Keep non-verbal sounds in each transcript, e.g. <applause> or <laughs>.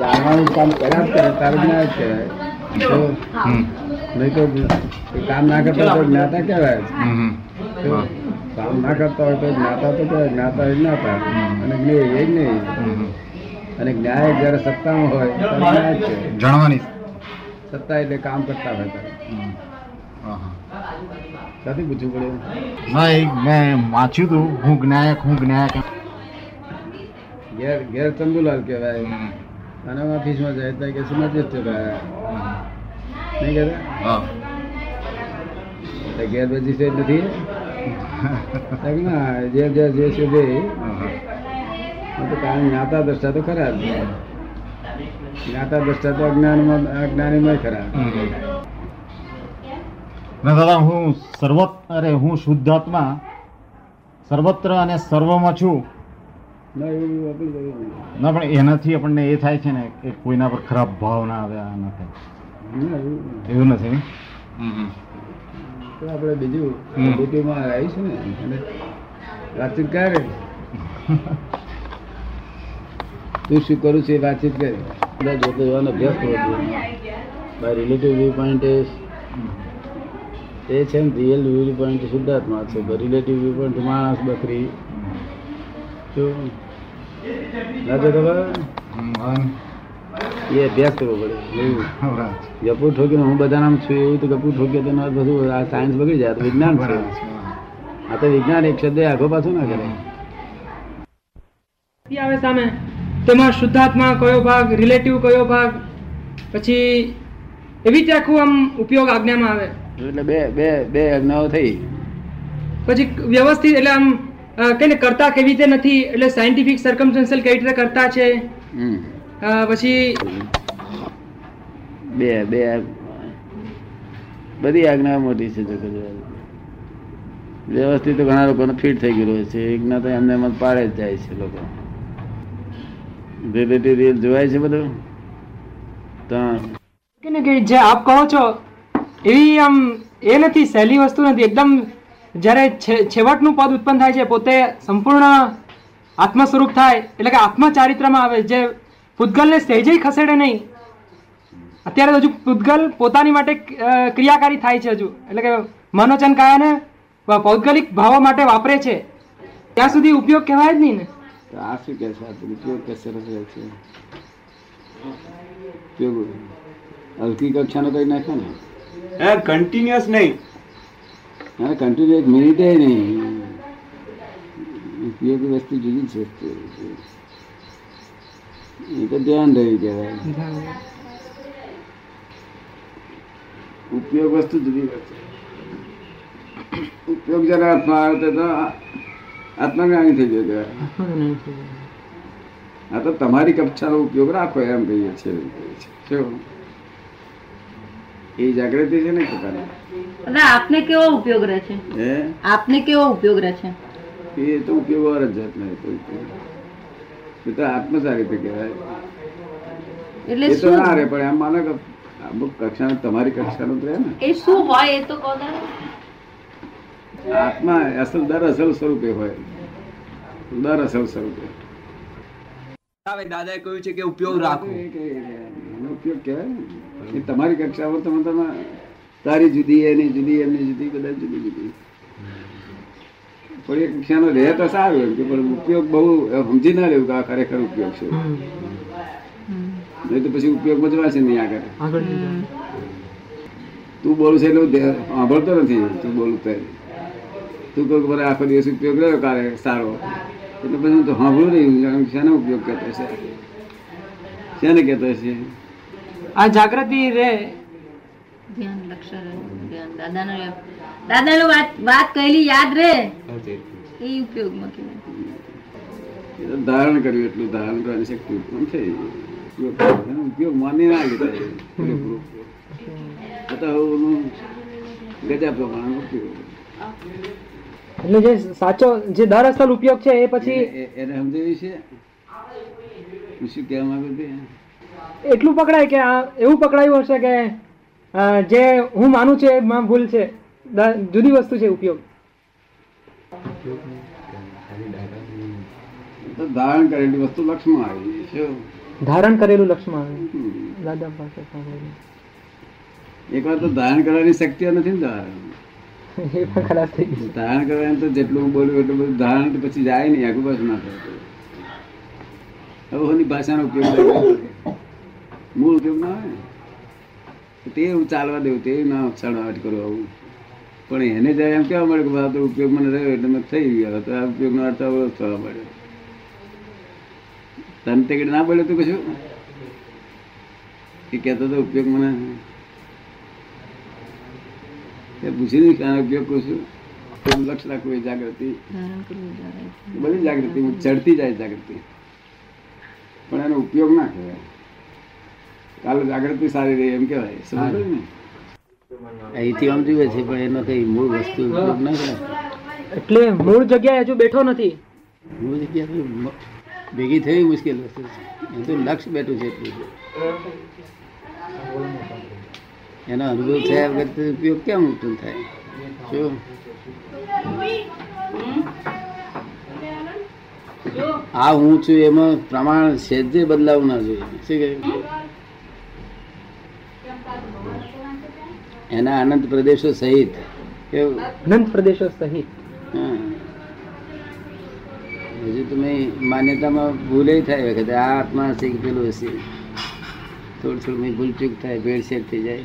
જાણવાનું કામ કર્યા કરે તારે જ્ઞાન કહેવાય તો નહીં તો કામ ના કરતા હોય તો જ્ઞાતા કહેવાય. કામ ના કરતા હોય તો જ્ઞાતા તો કહેવાય જ્ઞાતા એ જ્ઞાતા અને જ્ઞેય એ જ્ઞેય. અને જ્ઞાય જ્યારે સત્તામાં હોય તો ન્યાય જ છે. જાણવાની સત્તા એટલે કામ કરતા હોય ત્યારે. ક્યાંથી પૂછવું પડે? ના એક મેં વાંચ્યું હતું હું જ્ઞાયક હું જ્ઞાયક. ઘેર ઘેર ચંદુલાલ કહેવાય. અને ઓફિસમાં જાય તો કે સમજ જ કહેવાય. નહીં કહેતા. ઘેર છે નથી. <laughs> ના જે જે જે. હું તો કારણ જ્ઞાતા દ્રષ્ટા તો ખરા જ. જ્ઞાતા દ્રષ્ટા તો અજ્ઞાનમાં અજ્ઞાનીમાં ખરા. ના દાદા હું સર્વત અરે હું શુદ્ધાત્મા સર્વત્ર અને સર્વમાં છું. ના એવું આપણે જરૂર નહીં. ના પણ એનાથી આપણને એ થાય છે ને કે કોઈના પર ખરાબ ભાવ ના આવે આ ના થાય. ના, એવું એવું નથી તો આપણે બીજું. ડ્યુટીમાં આવીશું ને વાતચીત કરે. તું શું કરું છું એ વાતચીત કરે. બધા જોતો જોવાનો અભ્યાસ કરવો જોઈએ બાય રિલેટિવ વ્યૂ પોઈન્ટ એ છે ને રિયલ વ્યૂ પોઈન્ટ શુદ્ધાત્મા છે. રિલેટિવ વ્યૂ પોઈન્ટ માણસ બકરી. શું એ અભ્યાસ કરવો પડે. ગપુ ઠોકીને હું બધા નામ છું એવું તો ગપુ ઠોકીએ તો બધું આ સાયન્સ બગડી જાય વિજ્ઞાન છે. આ તો વિજ્ઞાન એક શબ્દ આખો પાછું ના કરે. આવે સામે. તેમાં શુદ્ધાત્મા કયો ભાગ રિલેટિવ કયો ભાગ? પછી એવી રીતે આખું આમ ઉપયોગ આજ્ઞામાં આવે. એટલે બે બે બે આજ્ઞાઓ થઈ. પછી વ્યવસ્થિત એટલે આમ અ, કઈ ને કરતા કેવી રીતે નથી? એટલે સાયન્ટિફિક સર્કમસ્ટન્શિયલ કેવી રીતે કરતા છે? પછી બે બે બધી આજ્ઞા મોટી છે વ્યવસ્થિત ઘણા લોકોને ફિટ થઈ ગયેલું છે. આજ્ઞા તો એમને એમ પાડે જ જાય છે લોકો. ધીરે ધીરે જોવાય છે બધું. તો જે આપ કહો છો એવી આમ એ નથી સહેલી વસ્તુ નથી. એકદમ જ્યારે છે- છેવટનું પદ ઉત્પન્ન થાય છે પોતે સંપૂર્ણ આત્મ સ્વરૂપ થાય એટલે કે આત્મચારિત્રમાં આવે જે પૂતગલને સહેજે ખસેડે નહીં. અત્યારે તો હજુ પૂતગલ પોતાની માટે ક્રિયાકારી થાય છે હજુ. એટલે કે મનોચન કાયાને પૌદ્ગલિક ભાવો માટે વાપરે છે. ત્યાં સુધી ઉપયોગ કહેવાય જ નહીં ને. આ શું કહે છે? ઉપયોગ કે છે. ઉપયોગ હલકી કક્ષાનો કઈ નાખે ને? કન્ટિન્યુઅસ નહીં. અને કન્ટિન્યુ એક મિનિટે નહીં. ઉપયોગી વસ્તુ જુદી જ વસ્તુ. એ તો ધ્યાન રહ્યું કહેવાય. ઉપયોગ વસ્તુ જુદી વસ્તુ ઉપયોગ જરા હાથમાં આવે તો આત્મજ્ઞાની થઈ ગયો કહેવાય. આ તો તમારી કક્ષાનો ઉપયોગ રાખો એમ કહીએ છીએ. એ જાગૃતિ છે ને પોતાની? આપને કેવો ઉપયોગ રહે છે? હે? આપને કેવો ઉપયોગ રહે છે? એ તો ઉપયોગ વાર જ જાત નહીં. એ તો આત્મચારિત્ર કહેવાય. એટલે એ તો શું? ના રે પણ એમ માનો કે અમુક કક્ષાનું તમારી કક્ષાનું રહે ને. એ શું હોય એ તો કહો આત્મા અસલ દર અસલ સ્વરૂપે હોય. દર અસલ સ્વરૂપે. દાદાએ કહ્યું છે કે ઉપયોગ રાખો. એનો ઉપયોગ કહેવાય એ તમારી કક્ષામાં તમે તમે તારી જુદી એની જુદી એમની જુદી બધા જુદી જુદી. પણ એ કક્ષાનો રહે તો સારું એમ કે પણ ઉપયોગ બહુ સમજી ના લેવું કે આ ખરેખર ઉપયોગ છે. નહીં તો પછી ઉપયોગમાં જવાશે નહીં આગળ. તું બોલું છે એટલે સાંભળતો નથી. તું બોલું તો. તું કહું ખબર આખો દિવસ ઉપયોગ રહ્યો કાલે સારો. એટલે પછી હું તો સાંભળું નહીં. શેનો ઉપયોગ કરતો છે શેને કહેતો છે આ જાગૃતિ રે. ધ્યાન ધ્યાન. દાદાનો દાદાનો વાત વાત કહેલી યાદ રે? એ ઉપયોગમાં કહેવાય ધારણ કર્યું એટલું ધારણ કરવાની શક્તિ ઉત્પન્ન થઈ. ઉપયોગ માની ના લીધા. એ પૂરેપૂરો ઉપયોગ. આ તો ઓલું ગજા પ્રમાણે ઉપયોગ એટલે જે સાચો જે દર અસલ ઉપયોગ છે એ પછી એને સમજાવી છે? શું કહેવા માંગુ છું? એટલું પકડાય કે આ એવું પકડાયું હશે કે જે હું માનું છું એમાં ભૂલ છે. જુદી વસ્તુ છે ઉપયોગ. ધારણ કરેલી વસ્તુ લક્ષમાં આવી શું ધારણ કરેલું લક્ષ્મણ આવે. દાદા પાસે. એકવાર તો ધારણ કરવાની શક્તિઓ નથી ને ધારણ. <laughs> ધારણ કરવાનું તો જેટલું હું બોલું એટલું બધું ધારણ પછી જાય નહીં આગુ પાછું ના થાય. ભાષાનો ઉપયોગ. <laughs> મૂળ ઉપયોગ ના આવે? તે હું ચાલવા દેવું તે ના છણાવટ કરું આવું. પણ એને જાય એમ કેવા મળે કે આ તો ઉપયોગ મને રહ્યો એટલે મેં થઈ ગયો. તો આ ઉપયોગનો અર્થ અવરોધ થવા મળ્યો તને તે ના બોલ્યો તું કશું? એ કહેતો તો ઉપયોગ મને. એ પૂછી નહીં કે આનો ઉપયોગ કરું છું લક્ષ રાખવું એ જાગૃતિ. બધી જાગૃતિ ચડતી જાય જાગૃતિ. પણ એનો ઉપયોગ ના કહેવાય. કાલે જાગૃતિ સારી રહી એમ કહેવાય. સમજ ને? અહીંથી આમ જુએ છે પણ એનો કઈ મૂળ વસ્તુ ઉપયોગ ના એટલે મૂળ જગ્યાએ હજુ બેઠો નથી. મૂળ જગ્યા ભેગી થઈ મુશ્કેલ વસ્તુ છે. એ તો લક્ષ બેઠું છે એટલું એનો અનુભવ થયા વગર ઉપયોગ કેમ ઉત્પન્ન થાય? શું આ હું છું એમાં પ્રમાણ સેજે બદલાવ ના જોઈએ. શું કહે? એના અનંત પ્રદેશો સહિત. અનંત પ્રદેશો સહિત. હજુ તમે માન્યતામાં ભૂલે થાય વખતે. આ આત્મા કે પેલું હશે. થોડું થોડું ભૂલ ચૂક થાય ભેળસેળ થઈ જાય.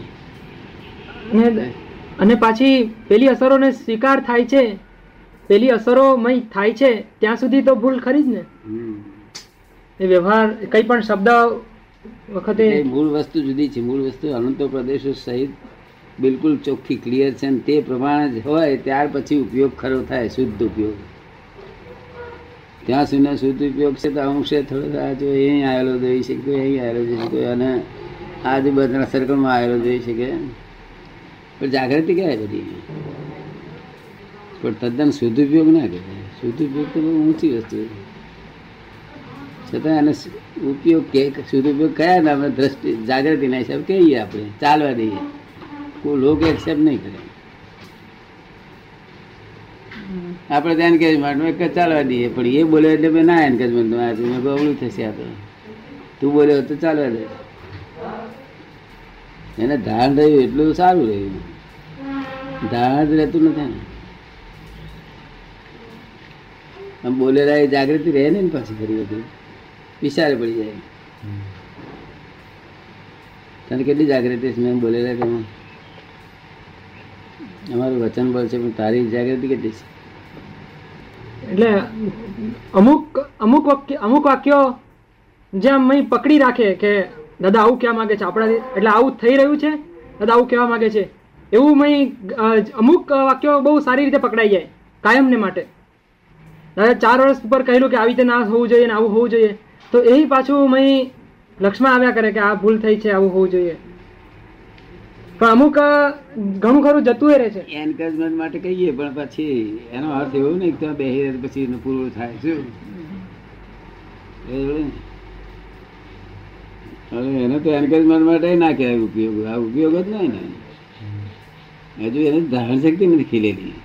અને પાછી પેલી અસરોને સ્વીકાર થાય છે પેલી અસરો મય થાય છે ત્યાં સુધી તો ભૂલ ખરી જ ને. એ વ્યવહાર કઈ પણ શબ્દ વખતે મૂળ વસ્તુ જુદી છે. મૂળ વસ્તુ અનંતો પ્રદેશો સહિત બિલકુલ ચોખ્ખી ક્લિયર છે અને તે પ્રમાણે જ હોય, ત્યાર પછી ઉપયોગ ખરો થાય, શુદ્ધ ઉપયોગ. ત્યાં સુધી શુદ્ધ ઉપયોગ છે તો અમુક છે, થોડો આ અહીં આવેલો જોઈ શકે અહીં આવેલો જોઈ શકે અને આજુબાજુના સર્કલમાં આવેલો જોઈ શકે પણ જાગૃતિ કહેવાય બધી પણ તદ્દન શુદ્ધ ઉપયોગ ના કહેવાય. શુદ્ધ ઉપયોગ તો બહુ ઊંચી વસ્તુ છતાં એને ઉપયોગ કે, શુદ્ધ ઉપયોગ કયા ને આપણે દ્રષ્ટિ, જાગૃતિના હિસાબ કહીએ આપણે, ચાલવા દઈએ. કોઈ લોક એક્સેપ્ટ નહીં કરે. આપણે ત્યાં એન્કરેજમેન્ટ એક ચાલવા દઈએ પણ એ બોલે એટલે મેં ના એન્કરેજમેન્ટ મેં કહું અવળું થશે આ તો બોલ્યો તો ચાલવા દે. એને ધારણ રહ્યું, એટલું સારું રહ્યું. ધારણ જ રહેતું નથી આમ બોલેલા એ જાગૃતિ રહે ને પાછી ફરી બધું વિચારે પડી જાય. તને કેટલી જાગૃતિ છે? મેં બોલેલા તેમાં અમારું વચન બળ છે, પણ તારી જાગૃતિ કેટલી છે? એટલે અમુક અમુક વાક્ય, અમુક વાક્યો જેમ મેં પકડી રાખે કે, દાદા, આવું કહેવા માંગે છે? આપણા એટલે આવું થઈ રહ્યું છે? દાદા, આવું કહેવા માંગે છે? એવું મેં અમુક વાક્યો બહુ સારી રીતે પકડાઈ જાય, કાયમને માટે. દાદા, ચાર વર્ષ ઉપર કહેલું કે આવી રીતે ના હોવું જોઈએ ને આવું હોવું જોઈએ. તો એ પાછું મય લક્ષ્મણ આવ્યા કરે કે, આ ભૂલ થઈ છે, આવું હોવું જોઈએ. પણ અમુક ઘણું ખરું જતું રહે છે. એન્કરેજમેન્ટ માટે કહીએ, પણ પછી એનો અર્થ એવો નહીં કે તમે બેસી રહે પછી પૂરું થાય, શું? એને તો એન્કરેજમેન્ટ માટે ના કહેવાય ઉપયોગ, આ ઉપયોગ જ નહીં ને. હજુ એને ધારણ શક્તિ નથી ખીલેલી.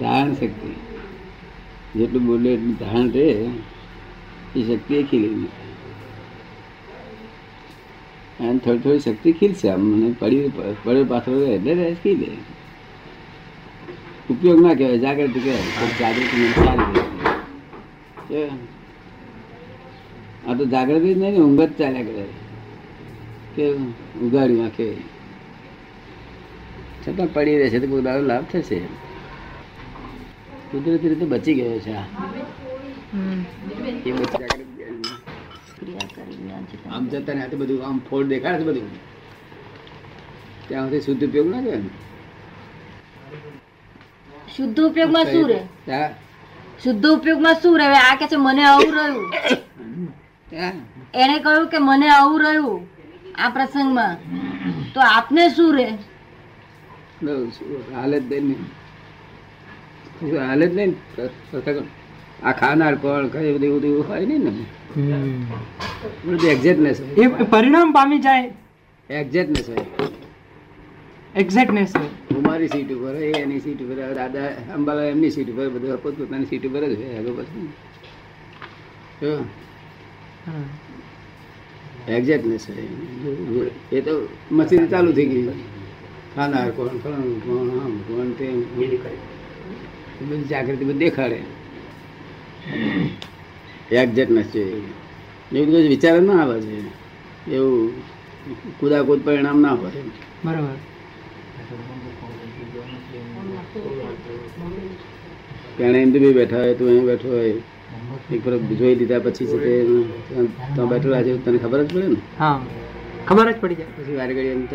ધારણ શક્તિ. જેટલું બોલે એટલું ધારણ રહે, એ શક્તિ ખીલેલી. નથી અને થોડી થોડી શક્તિ ખીલશે. આમ મને પડી પડે પાછળ રહે એટલે રહે દે ઉપયોગ ના કહેવાય જાગૃતિ કહેવાય. જાગૃતિ સારી આ તો જાગૃતિ જ નહીં ને ઊંઘ જ ચાલ્યા કરે. કે ઉગાડ્યું આખે. છતાં પડી રહેશે તો કોઈ દાડો લાભ થશે. કુદરતી રીતે બચી ગયો છે આ. એ બચી કરી જ્ઞાન છે આમ જતા ને આ બધું આમ ફોડ દેખાડે છે બધું. ત્યાં સુધી શુદ્ધ ઉપયોગ ના કરે શુદ્ધ ઉપયોગમાં શું રહે શુદ્ધ ઉપયોગમાં શું રહે આ કે છે મને આવું રહ્યું. એને કહ્યું કે મને આવું રહ્યું. આ પ્રસંગમાં. તો આપને શું રહે હાલત દે નહીં હાલત નહીં આ ખાનાર પણ કઈ બધું એવું બધું હોય નહીં ને. બધું એક્ઝેક્ટનેસ એ પરિણામ પામી જાય. હોય. એક્ઝેક્ટનેસ હોય. એક્ઝેક્ટનેસ હું મારી સીટ ઉપર એ એની સીટ ઉપર દાદા અંબાલા એમની સીટ ઉપર બધું પોતપોતાની સીટ ઉપર જ હોય આગળ પછી. જો. હમ. હોય. એ તો મશીન ચાલુ થઈ ગયું ખાનાર કોણ ફલાણું કોણ આમ કોણ તેમ. બધી જાગૃતિ બધી દેખાડે. એક્ઝેક્ટનેસ છે એવું બધું વિચાર ના આવે છે. એવું કુદાકુદ પરિણામ ના હોય. બરાબર. તેણે એમ બી બેઠા હોય તું અહીં બેઠો હોય. એક ફરક જોઈ લીધા પછી છે તે તો બેઠો આજે તને ખબર જ પડે ને? હા. ખબર જ પડી જાય. પછી વારે ઘડી એમ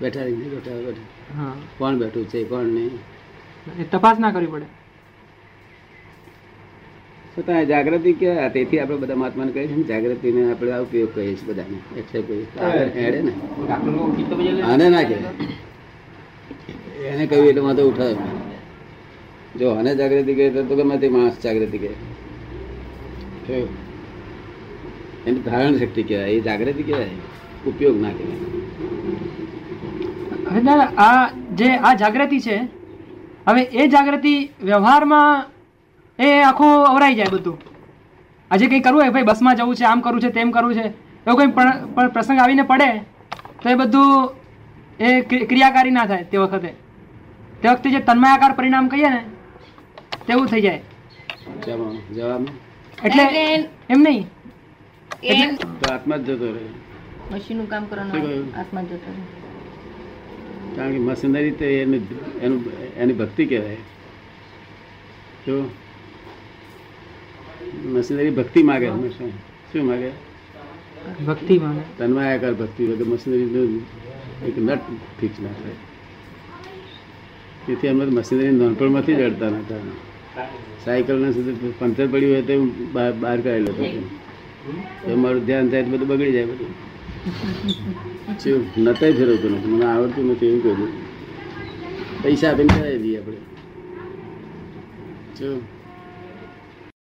બેઠા રહી બેઠા બેઠા. હા. કોણ બેઠું છે કોણ નહીં? તપાસ ના કરવી પડે. છતાં જાગૃતિ કહેવાય તેથી આપણે બધા મહાત્માને કહીએ છીએ ને જાગૃતિને આપણે આ ઉપયોગ કહીએ છીએ બધાને ને. આને ના કહેવાય. એને કહ્યું એટલે માથે ઉઠાવે જો આને જાગૃતિ કહે તો ગમે તે માણસ જાગૃતિ કહે. એની ધારણ શક્તિ કહેવાય એ જાગૃતિ કહેવાય ઉપયોગ ના કહેવાય. હવે આ જે આ જાગૃતિ છે હવે એ જાગૃતિ વ્યવહારમાં એ આખું અવરાઈ જાય બધું. આજે કંઈ કરવું હોય? ભાઈ બસમાં જવું છે આમ કરવું છે તેમ કરવું છે. એવો કંઈ પણ- પણ પ્રસંગ આવીને પડે તો એ બધું એ ક્રિયાકારી ના થાય તે વખતે. તે વખતે જે તન્માયાકાર પરિણામ કહીએ ને તેવું થઈ જાય. એટલે એમ નહીં. કે આત્મા જતો રહે. મશીનનું કામ કરવાનું આત્મા જતો રહે. કારણ કે મશીનરી તો એનું એનું એની ભક્તિ કહેવાય. જો મશીનરી ભક્તિ માગે હંમેશા. શું માગે? ભક્તિ માને તન્માયાકાર ભક્તિ વગર મશીનરીનું એક નટ ફિક્સ ના થાય. તેથી અમે મશીનરી નાનપણમાંથી જ અડતા નતા. સાયકલને સુધી પંચર પડ્યું હોય તો બહાર બહાર કાઢી લેતો હતો. મારું ધ્યાન થાય તો બધું બગડી જાય બધું. શું? નતાય ફેરવતું નથી. મને આવડતું નથી એવું કહ્યું પૈસા આપીને કરાવી દઈએ આપણે. શું?